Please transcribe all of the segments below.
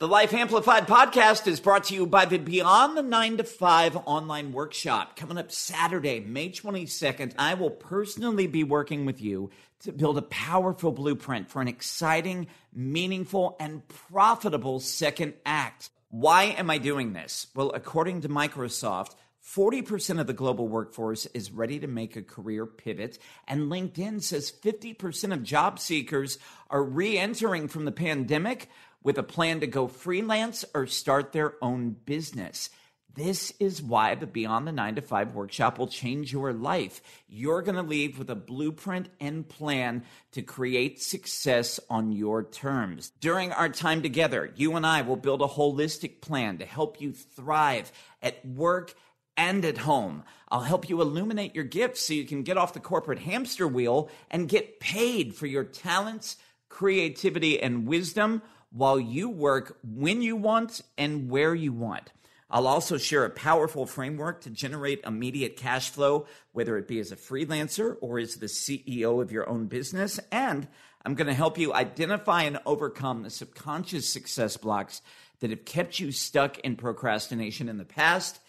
The Life Amplified podcast is brought to you by the Beyond the 9 to 5 online workshop. Coming up Saturday, May 22nd, I will personally be working with you to build a powerful blueprint for an exciting, meaningful, and profitable second act. Why am I doing this? Well, according to Microsoft, 40% of the global workforce is ready to make a career pivot, and LinkedIn says 50% of job seekers are re entering from the pandemic with a plan to go freelance or start their own business. This is why the Beyond the 9 to 5 workshop will change your life. You're going to leave with a blueprint and plan to create success on your terms. During our time together, you and I will build a holistic plan to help you thrive at work and at home. I'll help you illuminate your gifts so you can get off the corporate hamster wheel and get paid for your talents, creativity, and wisdom while you work when you want and where you want. I'll also share a powerful framework to generate immediate cash flow, whether it be as a freelancer or as the CEO of your own business. And I'm going to help you identify and overcome the subconscious success blocks that have kept you stuck in procrastination in the past,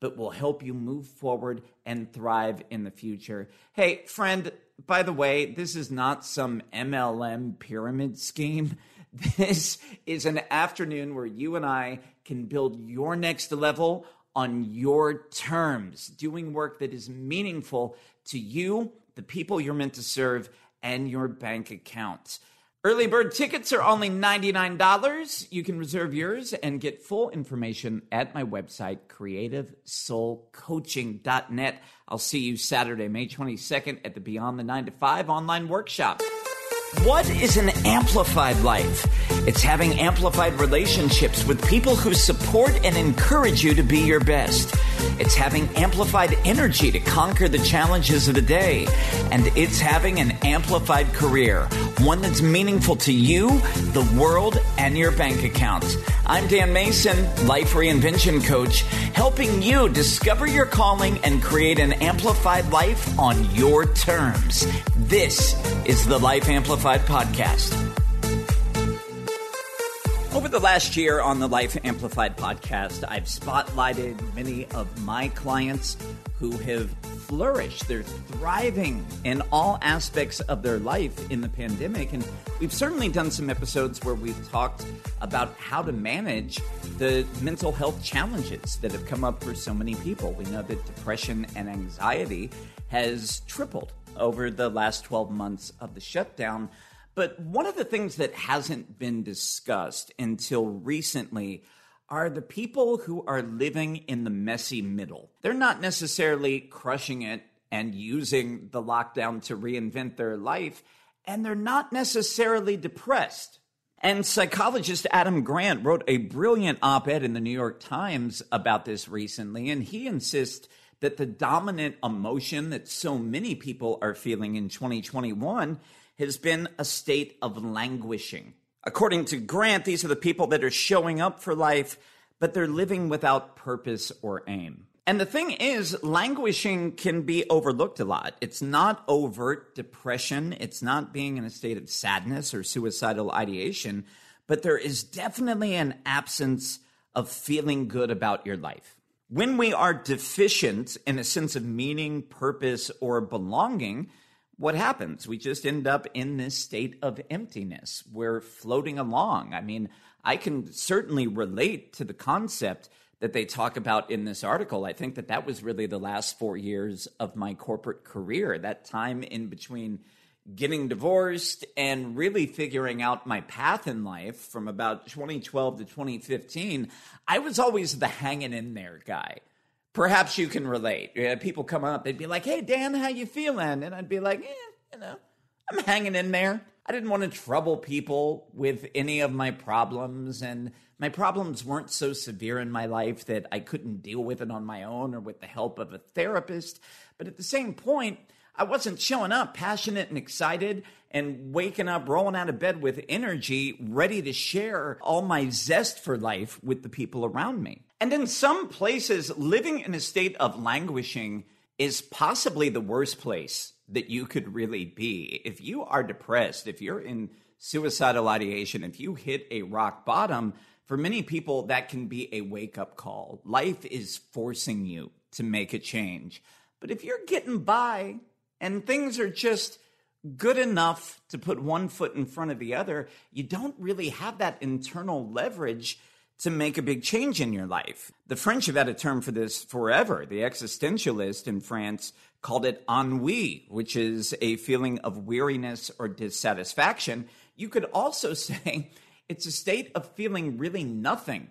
but will help you move forward and thrive in the future. Hey, friend, by the way, this is not some MLM pyramid scheme. This is an afternoon where you and I can build your next level on your terms, doing work that is meaningful to you, the people you're meant to serve, and your bank account. Early bird tickets are only $99. You can reserve yours and get full information at my website, creativesoulcoaching.net. I'll see you Saturday, May 22nd at the Beyond the 9 to 5 online workshop. What is an amplified life? It's having amplified relationships with people who support and encourage you to be your best. It's having amplified energy to conquer the challenges of the day. And it's having an amplified career, one that's meaningful to you, the world, and your bank account. I'm Dan Mason, Life Reinvention Coach, helping you discover your calling and create an amplified life on your terms. This is the Life Amplified Podcast. Over the last year on the Life Amplified podcast, I've spotlighted many of my clients who have flourished. They're thriving in all aspects of their life in the pandemic. And we've certainly done some episodes where we've talked about how to manage the mental health challenges that have come up for so many people. We know that depression and anxiety has tripled over the last 12 months of the shutdown. But one of the things that hasn't been discussed until recently are the people who are living in the messy middle. They're not necessarily crushing it and using the lockdown to reinvent their life, and they're not necessarily depressed. And psychologist Adam Grant wrote a brilliant op ed in the New York Times about this recently, and he insists that the dominant emotion that so many people are feeling in 2021 has been a state of languishing. According to Grant, these are the people that are showing up for life, but they're living without purpose or aim. And the thing is, languishing can be overlooked a lot. It's not overt depression, it's not being in a state of sadness or suicidal ideation, but there is definitely an absence of feeling good about your life. When we are deficient in a sense of meaning, purpose, or belonging, what happens? We just end up in this state of emptiness. We're floating along. I mean, I can certainly relate to the concept that they talk about in this article. I think that that was really the last four years of my corporate career, that time in between getting divorced and really figuring out my path in life from about 2012 to 2015, I was always the hanging in there guy. Perhaps you can relate. People come up, they'd be like, "Hey Dan, how you feeling?" And I'd be like, eh, "You know, I'm hanging in there." I didn't want to trouble people with any of my problems, and my problems weren't so severe in my life that I couldn't deal with it on my own or with the help of a therapist. But at the same point, I wasn't showing up passionate and excited and waking up, rolling out of bed with energy, ready to share all my zest for life with the people around me. And in some places, living in a state of languishing is possibly the worst place that you could really be. If you are depressed, if you're in suicidal ideation, if you hit a rock bottom, For many people, that can be a wake up call. Life is forcing you to make a change. But if you're getting by and things are just good enough to put one foot in front of the other, you don't really have that internal leverage to make a big change in your life. The French have had a term for this forever. The existentialist in France called it ennui, which is a feeling of weariness or dissatisfaction. You could also say it's a state of feeling really nothing,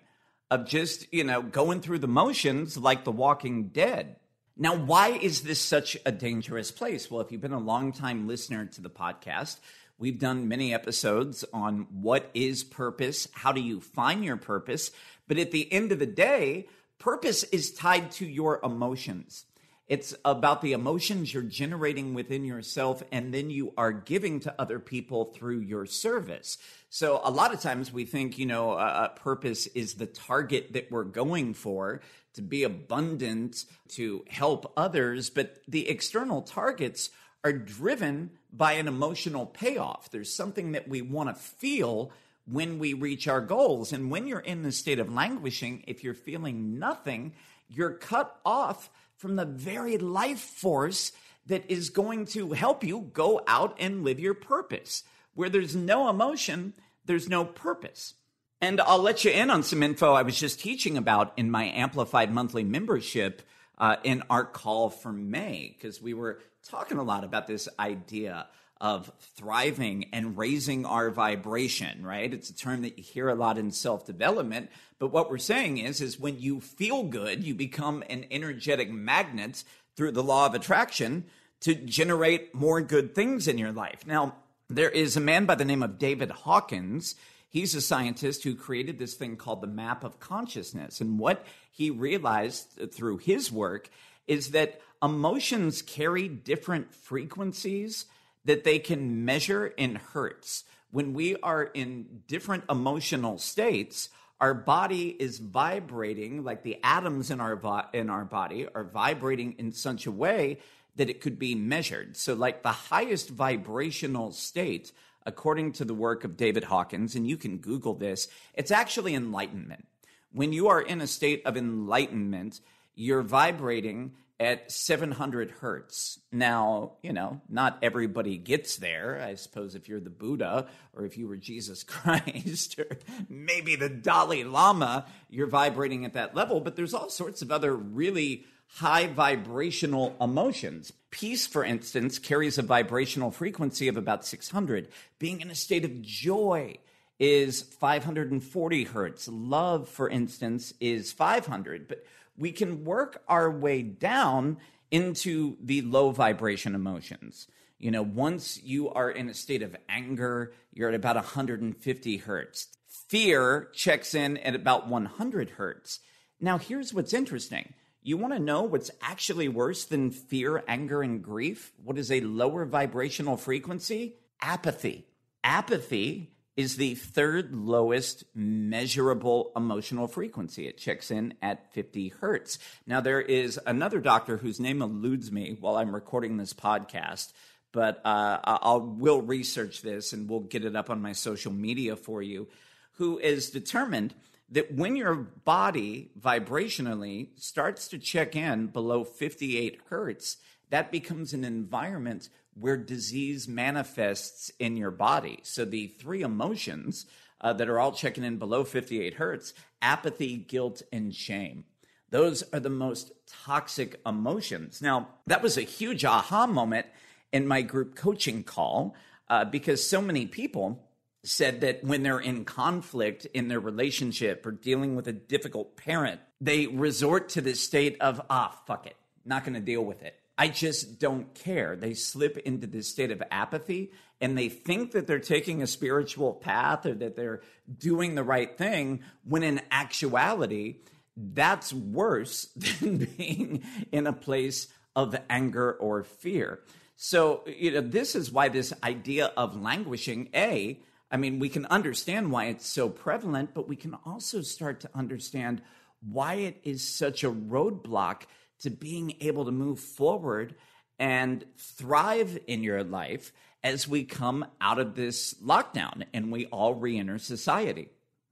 of just, you know, going through the motions like the walking dead. Now, why is this such a dangerous place? Well, if you've been a long-time listener to the podcast, we've done many episodes on what is purpose, how do you find your purpose, but at the end of the day, purpose is tied to your emotions. It's about the emotions you're generating within yourself and then you are giving to other people through your service. So a lot of times we think, you know, a, purpose is the target that we're going for to be abundant, to help others, but the external targets are driven by an emotional payoff. There's something that we want to feel when we reach our goals. And when you're in the state of languishing, if you're feeling nothing, you're cut off from the very life force that is going to help you go out and live your purpose. Where there's no emotion, there's no purpose. And I'll let you in on some info I was just teaching about in my Amplified monthly membership uh, in our call for May, because we were talking a lot about this idea of thriving and raising our vibration, right? It's a term that you hear a lot in self-development, but what we're saying is is when you feel good, you become an energetic magnet through the law of attraction to generate more good things in your life. Now, there is a man by the name of David Hawkins. He's a scientist who created this thing called the map of consciousness. And what he realized through his work is that emotions carry different frequencies that they can measure in hertz. When we are in different emotional states, our body is vibrating like the atoms in our in our body are vibrating in such a way that it could be measured. So like the highest vibrational state according to the work of David Hawkins and you can google this, it's actually enlightenment. When you are in a state of enlightenment, you're vibrating at 700 hertz. Now, you know, not everybody gets there. I suppose if you're the Buddha or if you were Jesus Christ or maybe the Dalai Lama, you're vibrating at that level. But there's all sorts of other really high vibrational emotions. Peace, for instance, carries a vibrational frequency of about 600. Being in a state of joy is 540 hertz. Love, for instance, is 500. But we can work our way down into the low vibration emotions. You know, once you are in a state of anger, you're at about 150 hertz. Fear checks in at about 100 hertz. Now, here's what's interesting. You want to know what's actually worse than fear, anger, and grief? What is a lower vibrational frequency? Apathy. Apathy is the third lowest measurable emotional frequency. It checks in at 50 hertz. Now, there is another doctor whose name eludes me while I'm recording this podcast, but uh, I'll will research this and we'll get it up on my social media for you, who is determined that when your body vibrationally starts to check in below 58 hertz, that becomes an environment where disease manifests in your body. So the three emotions uh, that are all checking in below 58 hertz apathy, guilt, and shame. Those are the most toxic emotions. Now, that was a huge aha moment in my group coaching call uh, because so many people said that when they're in conflict in their relationship or dealing with a difficult parent, they resort to this state of, ah, fuck it, not going to deal with it. I just don't care. They slip into this state of apathy and they think that they're taking a spiritual path or that they're doing the right thing when in actuality, that's worse than being in a place of anger or fear. So, you know, this is why this idea of languishing, A, I mean, we can understand why it's so prevalent, but we can also start to understand why it is such a roadblock to being able to move forward and thrive in your life as we come out of this lockdown and we all re enter society.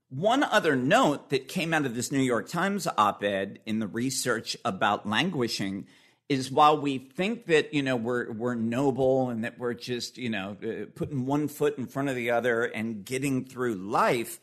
One other note that came out of this New York Times op ed in the research about languishing is while we think that you know we're we're noble and that we're just you know uh, putting one foot in front of the other and getting through life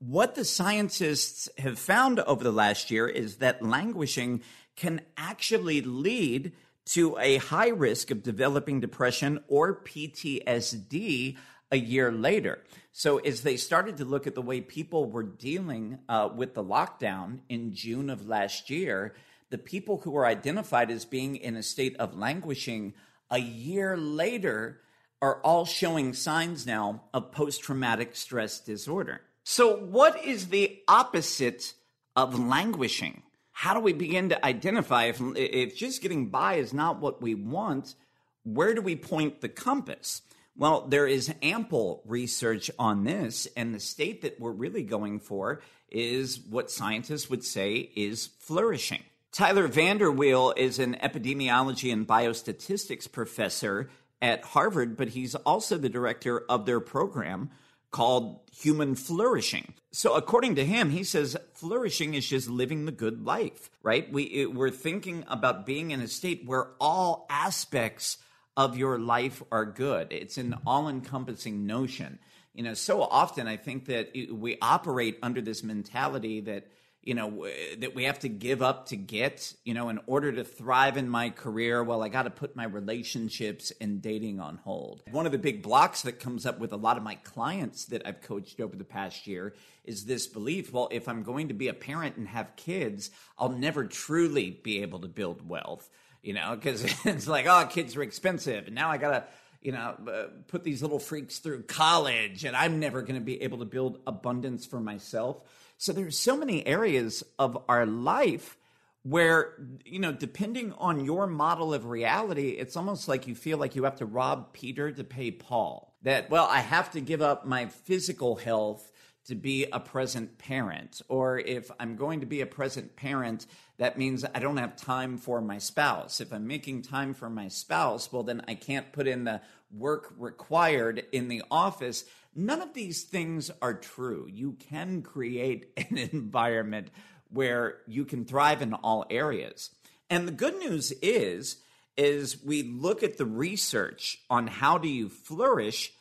what the scientists have found over the last year is that languishing can actually lead to a high risk of developing depression or PTSD a year later. So, as they started to look at the way people were dealing uh, with the lockdown in June of last year, the people who were identified as being in a state of languishing a year later are all showing signs now of post traumatic stress disorder. So, what is the opposite of languishing? How do we begin to identify if, if just getting by is not what we want? Where do we point the compass? Well, there is ample research on this, and the state that we're really going for is what scientists would say is flourishing. Tyler VanderWeele is an epidemiology and biostatistics professor at Harvard, but he's also the director of their program called human flourishing. So according to him, he says flourishing is just living the good life, right? We we're thinking about being in a state where all aspects of your life are good. It's an all-encompassing notion. You know, so often I think that we operate under this mentality that you know that we have to give up to get you know in order to thrive in my career well i got to put my relationships and dating on hold one of the big blocks that comes up with a lot of my clients that i've coached over the past year is this belief well if i'm going to be a parent and have kids i'll never truly be able to build wealth you know because it's like oh kids are expensive and now i gotta you know, uh, put these little freaks through college, and I'm never going to be able to build abundance for myself. So there's so many areas of our life where you know depending on your model of reality it's almost like you feel like you have to rob peter to pay paul. That well i have to give up my physical health to be a present parent. Or if i'm going to be a present parent that means i don't have time for my spouse. If i'm making time for my spouse well then i can't put in the work required in the office None of these things are true. You can create an environment where you can thrive in all areas. And the good news is is we look at the research on how do you flourish,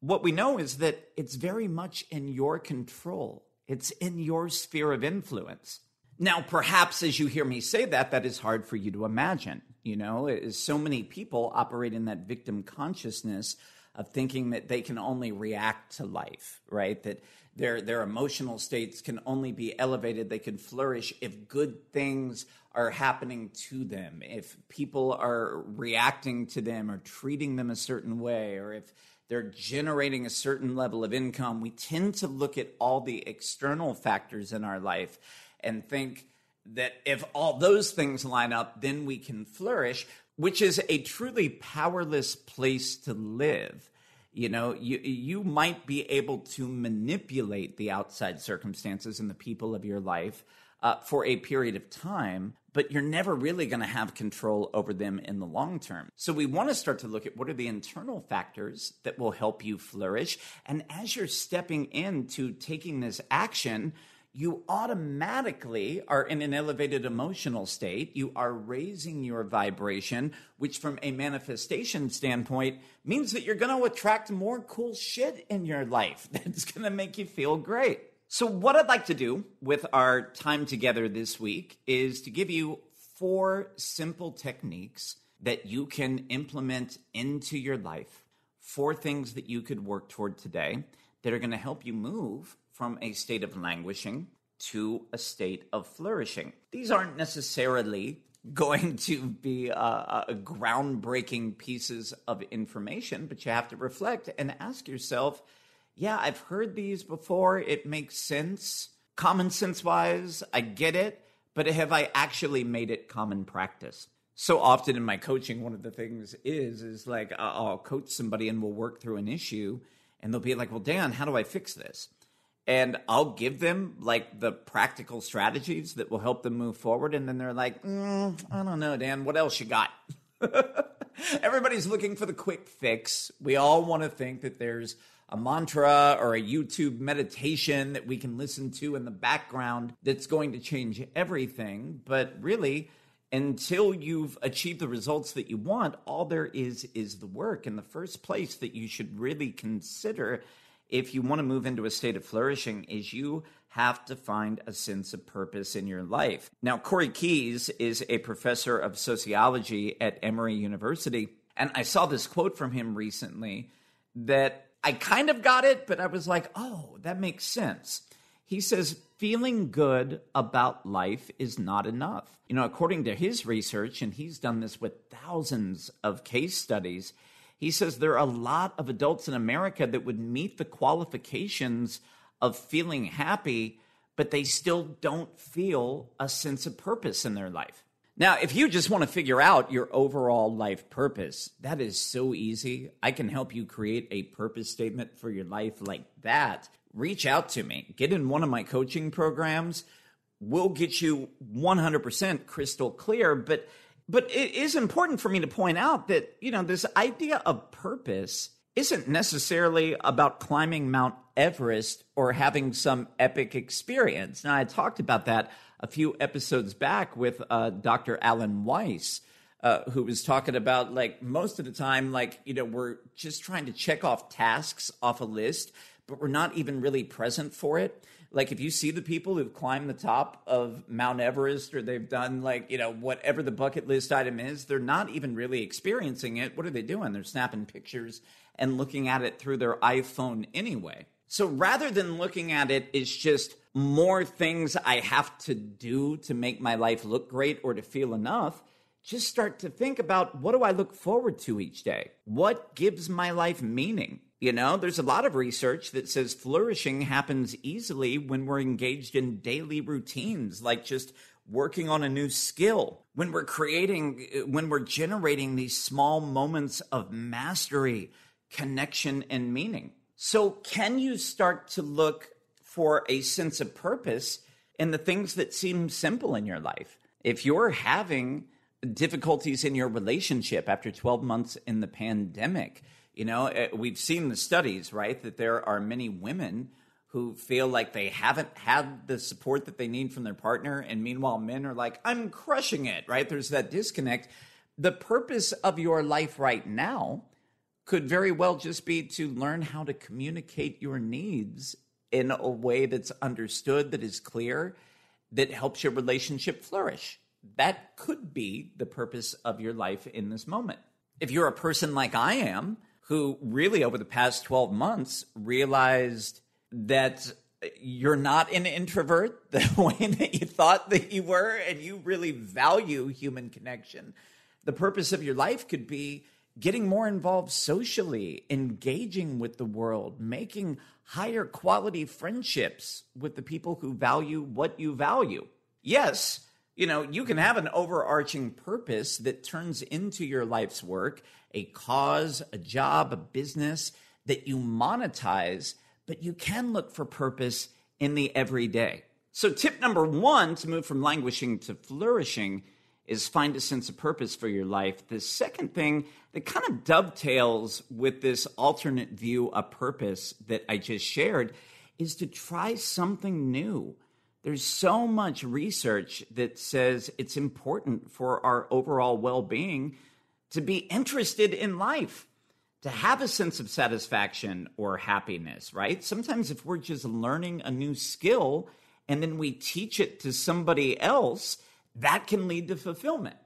what we know is that it's very much in your control. It's in your sphere of influence. Now, perhaps as you hear me say that, that is hard for you to imagine. You know, so many people operate in that victim consciousness of thinking that they can only react to life, right? That their their emotional states can only be elevated, they can flourish if good things are happening to them, if people are reacting to them or treating them a certain way, or if they're generating a certain level of income. We tend to look at all the external factors in our life and think that if all those things line up, then we can flourish which is a truly powerless place to live. You know, you you might be able to manipulate the outside circumstances and the people of your life uh, for a period of time, but you're never really going to have control over them in the long term. So we want to start to look at what are the internal factors that will help you flourish, and as you're stepping into taking this action you automatically are in an elevated emotional state. You are raising your vibration, which from a manifestation standpoint means that you're going to attract more cool shit in your life that's going to make you feel great. So, what I'd like to do with our time together this week is to give you four simple techniques that you can implement into your life, four things that you could work toward today that are going to help you move from a state of languishing to a state of flourishing. These aren't necessarily going to be uh, uh, groundbreaking pieces of information, but you have to reflect and ask yourself, yeah, I've heard these before. It makes sense. Common sense wise, I get it, but have I actually made it common practice? So often in my coaching, one of the things is, is like, I'll coach somebody and we'll work through an issue and they'll be like, well, Dan, how do I fix this? And I'll give them like the practical strategies that will help them move forward. And then they're like, mm, I don't know, Dan, what else you got? Everybody's looking for the quick fix. We all want to think that there's a mantra or a YouTube meditation that we can listen to in the background that's going to change everything. But really, until you've achieved the results that you want, all there is is the work. And the first place that you should really consider if you want to move into a state of flourishing is you have to find a sense of purpose in your life. Now, Corey Keyes is a professor of sociology at Emory University. And I saw this quote from him recently that I kind of got it, but I was like, oh, that makes sense. He says, feeling good about life is not enough. You know, according to his research, and he's done this with thousands of case studies, he says there are a lot of adults in America that would meet the qualifications of feeling happy, but they still don't feel a sense of purpose in their life. Now, if you just want to figure out your overall life purpose, that is so easy. I can help you create a purpose statement for your life like that. Reach out to me. Get in one of my coaching programs. We'll get you 100% crystal clear, but but it is important for me to point out that, you know, this idea of purpose isn't necessarily about climbing Mount Everest or having some epic experience. Now, I talked about that a few episodes back with uh, Dr. Alan Weiss, uh, who was talking about like most of the time, like, you know, we're just trying to check off tasks off a list, but we're not even really present for it like if you see the people who've climbed the top of Mount Everest or they've done like, you know, whatever the bucket list item is, they're not even really experiencing it. What are they doing? They're snapping pictures and looking at it through their iPhone anyway. So rather than looking at it as just more things I have to do to make my life look great or to feel enough, just start to think about what do I look forward to each day? What gives my life meaning? You know, there's a lot of research that says flourishing happens easily when we're engaged in daily routines, like just working on a new skill, when we're creating, when we're generating these small moments of mastery, connection, and meaning. So, can you start to look for a sense of purpose in the things that seem simple in your life? If you're having difficulties in your relationship after 12 months in the pandemic, you know, eh, we've seen the studies, right, that there are many women who feel like they haven't had the support that they need from their partner. And meanwhile, men are like, I'm crushing it, right? There's that disconnect. The purpose of your life right now could very well just be to learn how to communicate your needs in a way that's understood, that is clear, that helps your relationship flourish. That could be the purpose of your life in this moment. If you're a person like I am, who really over the past 12 months realized that you're not an introvert the way that you thought that you were and you really value human connection. The purpose of your life could be getting more involved socially, engaging with the world, making higher quality friendships with the people who value what you value. Yes, you know, you can have an overarching purpose that turns into your life's work a cause, a job, a business that you monetize, but you can look for purpose in the everyday. So, tip number one to move from languishing to flourishing is find a sense of purpose for your life. The second thing that kind of dovetails with this alternate view of purpose that I just shared is to try something new. There's so much research that says it's important for our overall well being to be interested in life, to have a sense of satisfaction or happiness, right? Sometimes if we're just learning a new skill and then we teach it to somebody else, that can lead to fulfillment.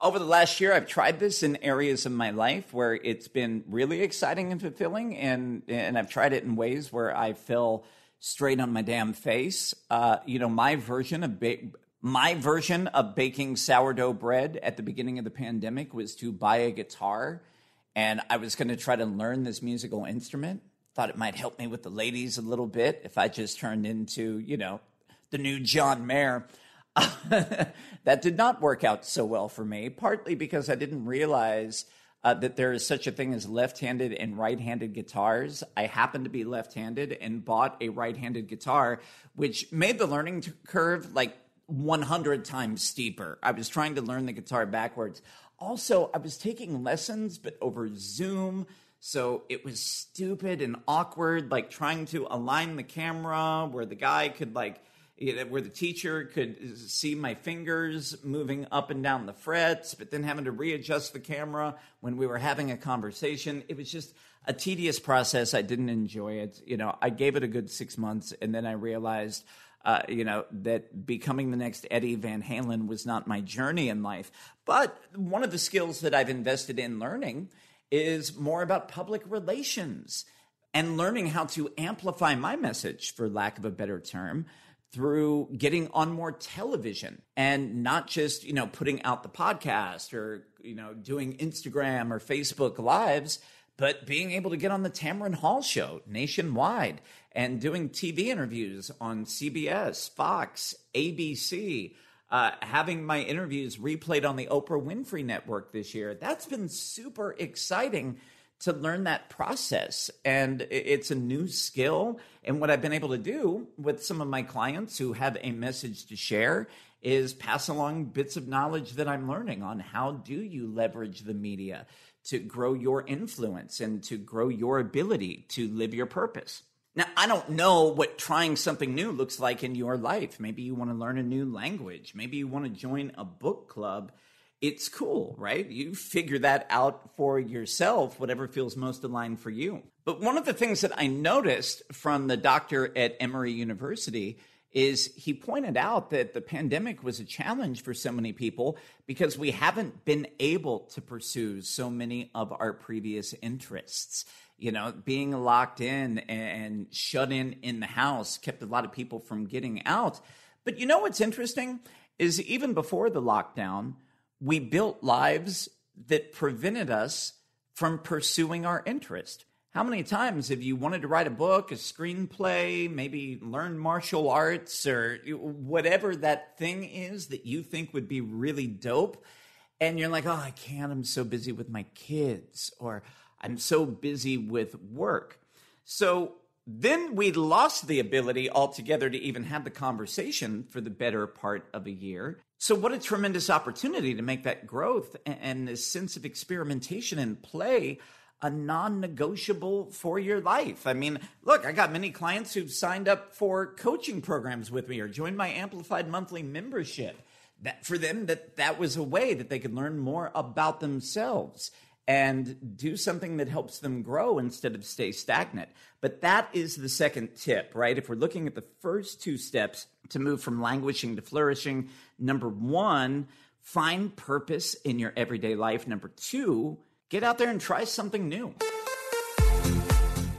Over the last year, I've tried this in areas of my life where it's been really exciting and fulfilling, and, and I've tried it in ways where I feel straight on my damn face. Uh, you know, my version of ba- my version of baking sourdough bread at the beginning of the pandemic was to buy a guitar and I was going to try to learn this musical instrument. Thought it might help me with the ladies a little bit if I just turned into, you know, the new John Mayer. that did not work out so well for me, partly because I didn't realize uh, that there is such a thing as left handed and right handed guitars. I happened to be left handed and bought a right handed guitar, which made the learning curve like 100 times steeper. I was trying to learn the guitar backwards. Also, I was taking lessons, but over Zoom. So it was stupid and awkward, like trying to align the camera where the guy could like where the teacher could see my fingers moving up and down the frets, but then having to readjust the camera when we were having a conversation. It was just a tedious process. I didn't enjoy it. You know, I gave it a good six months, and then I realized. Uh, you know, that becoming the next Eddie Van Halen was not my journey in life. But one of the skills that I've invested in learning is more about public relations and learning how to amplify my message, for lack of a better term, through getting on more television and not just, you know, putting out the podcast or, you know, doing Instagram or Facebook lives, but being able to get on the Tamron Hall show nationwide and doing TV interviews on CBS, Fox, ABC, uh, having my interviews replayed on the Oprah Winfrey Network this year. That's been super exciting to learn that process. And it's a new skill. And what I've been able to do with some of my clients who have a message to share is pass along bits of knowledge that I'm learning on how do you leverage the media to grow your influence and to grow your ability to live your purpose. Now, I don't know what trying something new looks like in your life. Maybe you want to learn a new language. Maybe you want to join a book club it's cool, right? You figure that out for yourself, whatever feels most aligned for you. But one of the things that I noticed from the doctor at Emory University is he pointed out that the pandemic was a challenge for so many people because we haven't been able to pursue so many of our previous interests. You know, being locked in and shut in in the house kept a lot of people from getting out. But you know what's interesting is even before the lockdown, we built lives that prevented us from pursuing our interest. How many times have you wanted to write a book, a screenplay, maybe learn martial arts or whatever that thing is that you think would be really dope? And you're like, oh, I can't. I'm so busy with my kids, or I'm so busy with work. So then we lost the ability altogether to even have the conversation for the better part of a year. So, what a tremendous opportunity to make that growth and this sense of experimentation and play a non negotiable for your life. I mean, look, I got many clients who've signed up for coaching programs with me or joined my Amplified monthly membership. That for them, that that was a way that they could learn more about themselves and do something that helps them grow instead of stay stagnant. But that is the second tip, right? If we're looking at the first two steps to move from languishing to flourishing, number one, find purpose in your everyday life. Number two, get out there and try something new.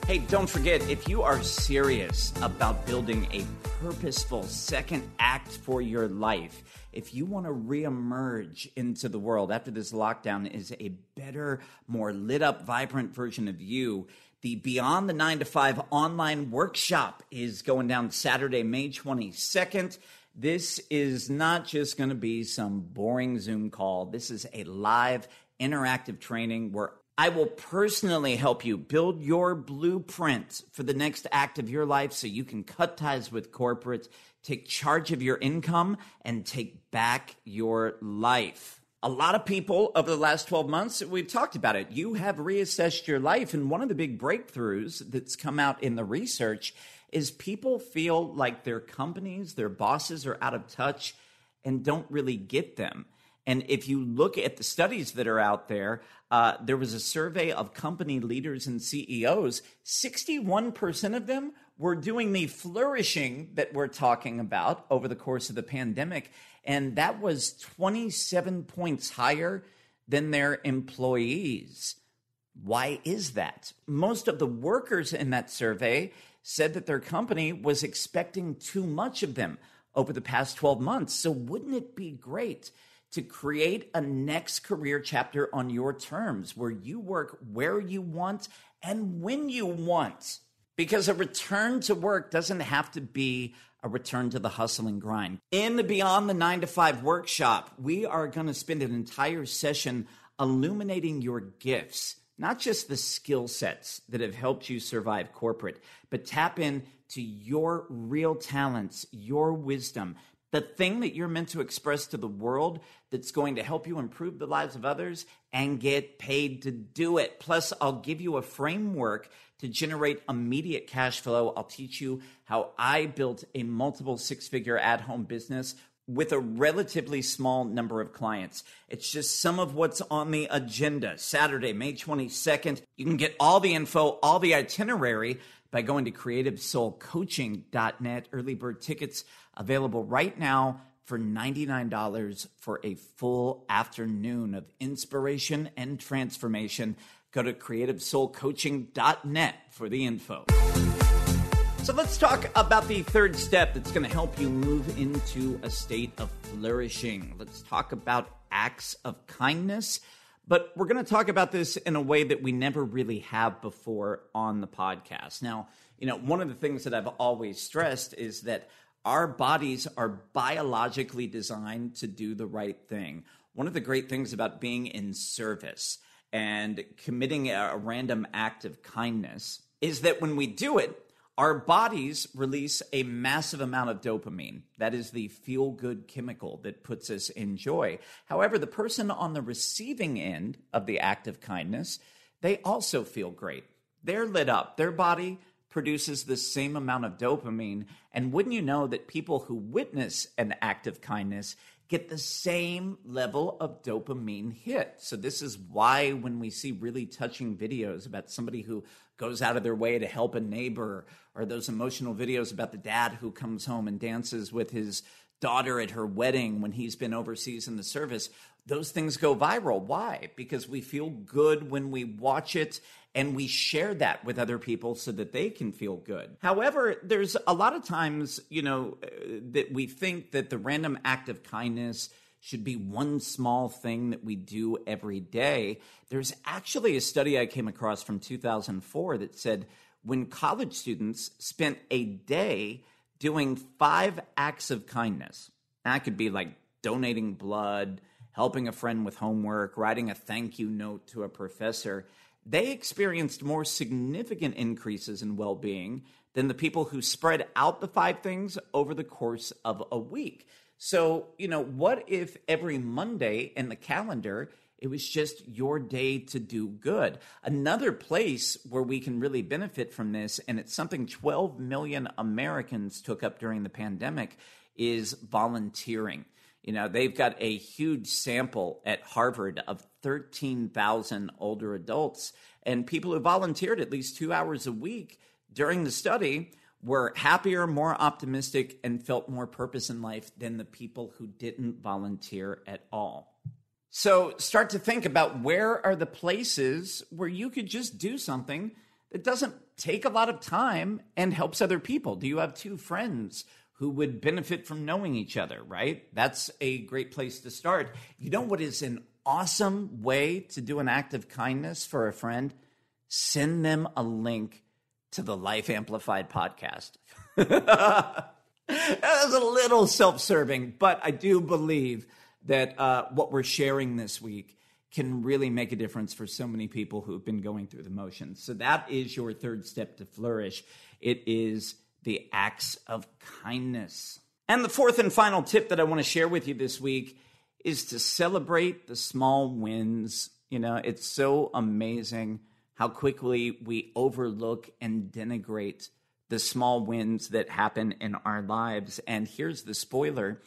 Hey, don't forget if you are serious about building a purposeful second act for your life, if you want to reemerge into the world after this lockdown is a better, more lit up, vibrant version of you, the Beyond the 9 to 5 online workshop is going down Saturday, May 22nd. This is not just going to be some boring Zoom call. This is a live interactive training where I will personally help you build your blueprint for the next act of your life so you can cut ties with corporate, take charge of your income, and take back your life. A lot of people over the last 12 months, we've talked about it. You have reassessed your life. And one of the big breakthroughs that's come out in the research is people feel like their companies, their bosses are out of touch and don't really get them. And if you look at the studies that are out there, uh, there was a survey of company leaders and CEOs. 61% of them were doing the flourishing that we're talking about over the course of the pandemic. And that was 27 points higher than their employees. Why is that? Most of the workers in that survey said that their company was expecting too much of them over the past 12 months. So, wouldn't it be great to create a next career chapter on your terms where you work where you want and when you want. Because a return to work doesn't have to be a return to the hustle and grind. In the Beyond the 9 to 5 workshop, we are going to spend an entire session illuminating your gifts, not just the skill sets that have helped you survive corporate, but tap into your real talents, your wisdom, the thing that you're meant to express to the world that's going to help you improve the lives of others and get paid to do it. Plus, I'll give you a framework to generate immediate cash flow. I'll teach you how I built a multiple six figure at home business with a relatively small number of clients. It's just some of what's on the agenda. Saturday, May 22nd. You can get all the info, all the itinerary by going to creativesoulcoaching.net. Early bird tickets available right now for $99 for a full afternoon of inspiration and transformation. Go to creativesoulcoaching.net for the info. So let's talk about the third step that's going to help you move into a state of flourishing. Let's talk about acts of kindness. But we're going to talk about this in a way that we never really have before on the podcast. Now, you know, one of the things that I've always stressed is that our bodies are biologically designed to do the right thing. One of the great things about being in service and committing a random act of kindness is that when we do it, our bodies release a massive amount of dopamine. That is the feel good chemical that puts us in joy. However, the person on the receiving end of the act of kindness, they also feel great. They're lit up. Their body produces the same amount of dopamine. And wouldn't you know that people who witness an act of kindness get the same level of dopamine hit. So, this is why when we see really touching videos about somebody who goes out of their way to help a neighbor, or those emotional videos about the dad who comes home and dances with his daughter at her wedding when he's been overseas in the service, those things go viral. Why? Because we feel good when we watch it and we share that with other people so that they can feel good. However, there's a lot of times, you know, uh, that we think that the random act of kindness should be one small thing that we do every day. There's actually a study I came across from 2004 that said when college students spent a day doing five acts of kindness, that could be like donating blood, helping a friend with homework, writing a thank you note to a professor, they experienced more significant increases in well being than the people who spread out the five things over the course of a week. So, you know, what if every Monday in the calendar, it was just your day to do good? Another place where we can really benefit from this, and it's something 12 million Americans took up during the pandemic, is volunteering. You know, they've got a huge sample at Harvard of 13,000 older adults, and people who volunteered at least two hours a week during the study were happier, more optimistic, and felt more purpose in life than the people who didn't volunteer at all. So start to think about where are the places where you could just do something that doesn't take a lot of time and helps other people. Do you have two friends who would benefit from knowing each other, right? That's a great place to start. You know what is an awesome way to do an act of kindness for a friend? Send them a link to the Life Amplified podcast. that was a little self serving, but I do believe that uh, what we're sharing this week can really make a difference for so many people who've been going through the motions. So that is your third step to flourish. It is the acts of kindness. And the fourth and final tip that I want to share with you this week is to celebrate the small wins. You know, it's so amazing how quickly we overlook and denigrate the small wins that happen in our lives. And here's the spoiler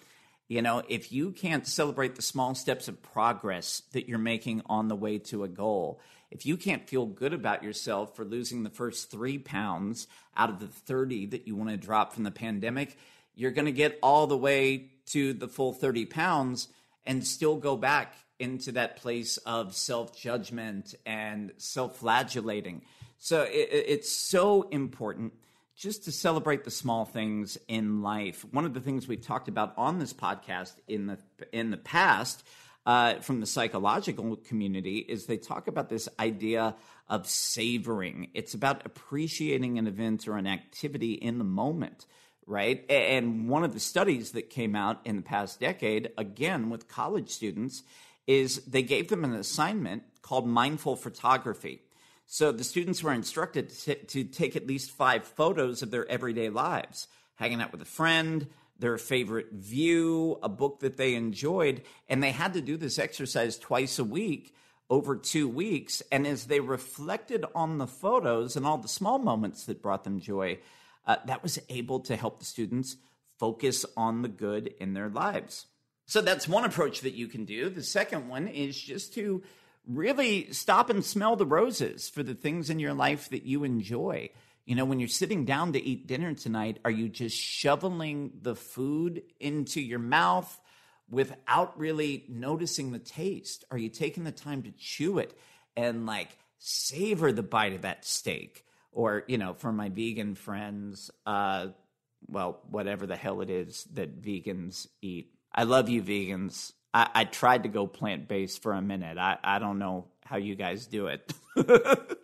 you know, if you can't celebrate the small steps of progress that you're making on the way to a goal, if you can't feel good about yourself for losing the first three pounds out of the 30 that you want to drop from the pandemic, you're going to get all the way to the full 30 pounds and still go back into that place of self judgment and self flagellating. So it, it's so important just to celebrate the small things in life. One of the things we've talked about on this podcast in the in the past uh, from the psychological community is they talk about this idea of savoring. It's about appreciating an event or an activity in the moment, right? And one of the studies that came out in the past decade, again with college students, is they gave them an assignment called mindful photography. So the students were instructed to, to take at least five photos of their everyday lives hanging out with a friend, their favorite view, a book that they enjoyed, and they had to do this exercise twice a week over two weeks. And as they reflected on the photos and all the small moments that brought them joy, uh, that was able to help the students focus on the good in their lives. So that's one approach that you can do. The second one is just to really stop and smell the roses for the things in your life that you enjoy. You know, when you're sitting down to eat dinner tonight, are you just shoveling the food into your mouth without really noticing the taste? Are you taking the time to chew it and like savor the bite of that steak? Or, you know, for my vegan friends, uh, well, whatever the hell it is that vegans eat. I love you, vegans. I, I tried to go plant based for a minute. I, I don't know how you guys do it.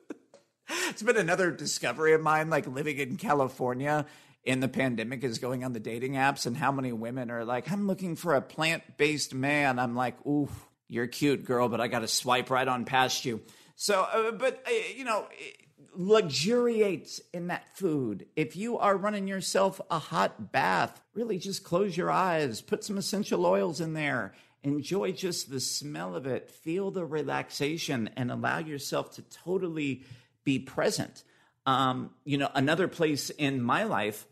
it's been another discovery of mine, like living in California in the pandemic is going on the dating apps and how many women are like, I'm looking for a plant based man. I'm like, ooh, you're cute, girl, but I got to swipe right on past you. So, uh, but, uh, you know, luxuriate in that food. If you are running yourself a hot bath, really just close your eyes, put some essential oils in there, enjoy just the smell of it, feel the relaxation, and allow yourself to totally be present. Um, you know, another place in my life,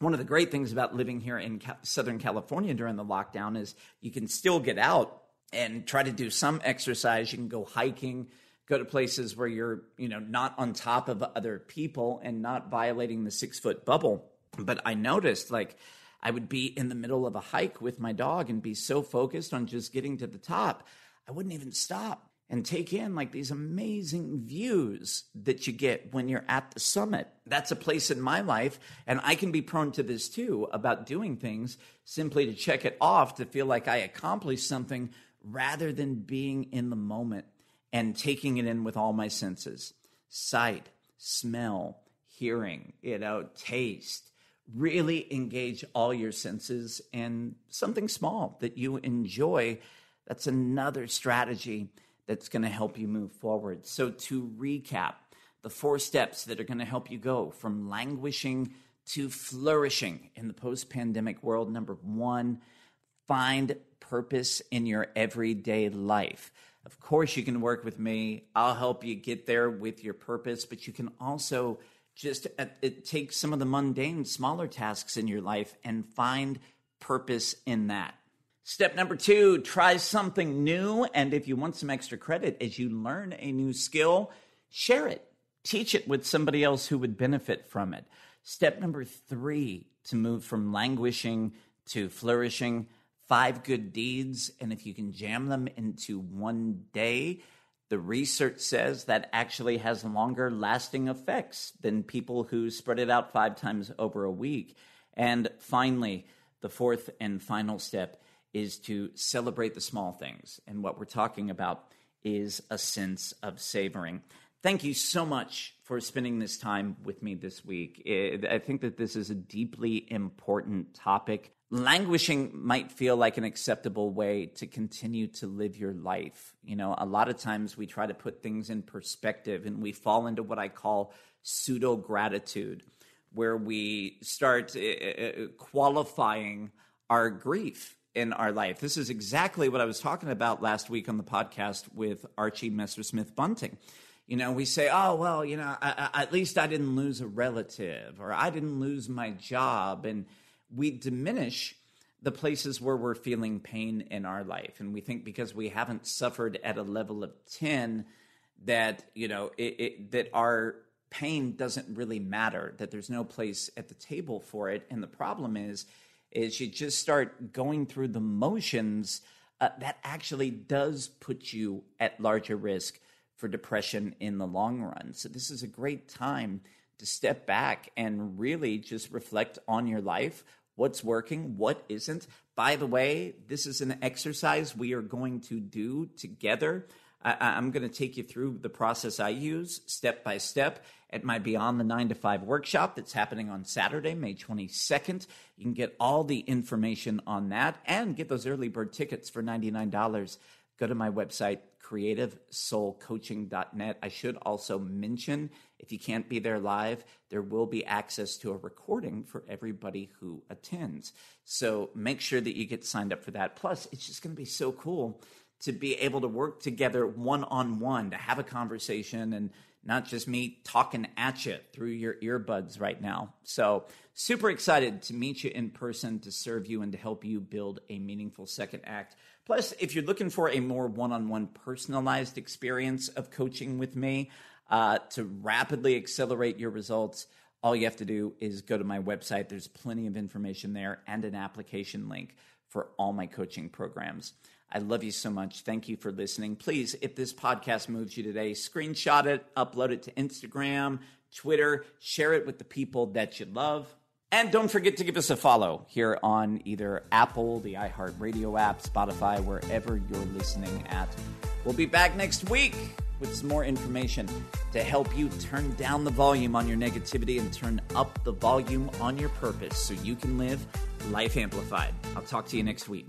one of the great things about living here in Southern California during the lockdown is you can still get out and try to do some exercise. You can go hiking, go to places where you're, you know, not on top of other people and not violating the six foot bubble. But I noticed like I would be in the middle of a hike with my dog and be so focused on just getting to the top, I wouldn't even stop and take in like these amazing views that you get when you're at the summit. That's a place in my life, and I can be prone to this too about doing things simply to check it off to feel like I accomplished something rather than being in the moment and taking it in with all my senses sight, smell, hearing, you know, taste. Really engage all your senses and something small that you enjoy. That's another strategy that's going to help you move forward. So, to recap, the four steps that are going to help you go from languishing to flourishing in the post pandemic world. Number one, find purpose in your everyday life. Of course, you can work with me. I'll help you get there with your purpose, but you can also just uh, take some of the mundane, smaller tasks in your life and find purpose in that. Step number two, try something new. And if you want some extra credit as you learn a new skill, share it. Teach it with somebody else who would benefit from it. Step number three, to move from languishing to flourishing, five good deeds. And if you can jam them into one day, the research says that actually has longer lasting effects than people who spread it out five times over a week. And finally, the fourth and final step is to celebrate the small things. And what we're talking about is a sense of savoring. Thank you so much for spending this time with me this week. I think that this is a deeply important topic. Languishing might feel like an acceptable way to continue to live your life. You know, a lot of times we try to put things in perspective and we fall into what I call pseudo gratitude, where we start uh, qualifying our grief in our life. This is exactly what I was talking about last week on the podcast with Archie Messersmith Bunting. You know, we say, oh, well, you know, I, I, at least I didn't lose a relative or I didn't lose my job. And we diminish the places where we're feeling pain in our life. And we think because we haven't suffered at a level of 10 that, you know, it, it, that our pain doesn't really matter, that there's no place at the table for it. And the problem is, is you just start going through the motions, uh, that actually does put you at larger risk for depression in the long run. So, this is a great time to step back and really just reflect on your life what's working, what isn't. By the way, this is an exercise we are going to do together. I, am going to take you through the process I use step by step at my Beyond the 9 to 5 workshop that's happening on Saturday, May 22nd. You can get all the information on that and get those early bird tickets for $99. Go to my website, creativesoulcoaching.net. I should also mention If you can't be there live, there will be access to a recording for everybody who attends. So make sure that you get signed up for that. Plus, it's just going to be so cool to be able to work together one on one, to have a conversation and not just me talking at you through your earbuds right now. So, super excited to meet you in person, to serve you, and to help you build a meaningful second act. Plus, if you're looking for a more one on one personalized experience of coaching with me uh, to rapidly accelerate your results, all you have to do is go to my website. There's plenty of information there and an application link for all my coaching programs. I love you so much. Thank you for listening. Please, if this podcast moves you today, screenshot it, upload it to Instagram, Twitter, share it with the people that you love. And don't forget to give us a follow here on either Apple, the iHeartRadio app, Spotify, wherever you're listening at. We'll be back next week with some more information to help you turn down the volume on your negativity and turn up the volume on your purpose so you can live life amplified. I'll talk to you next week.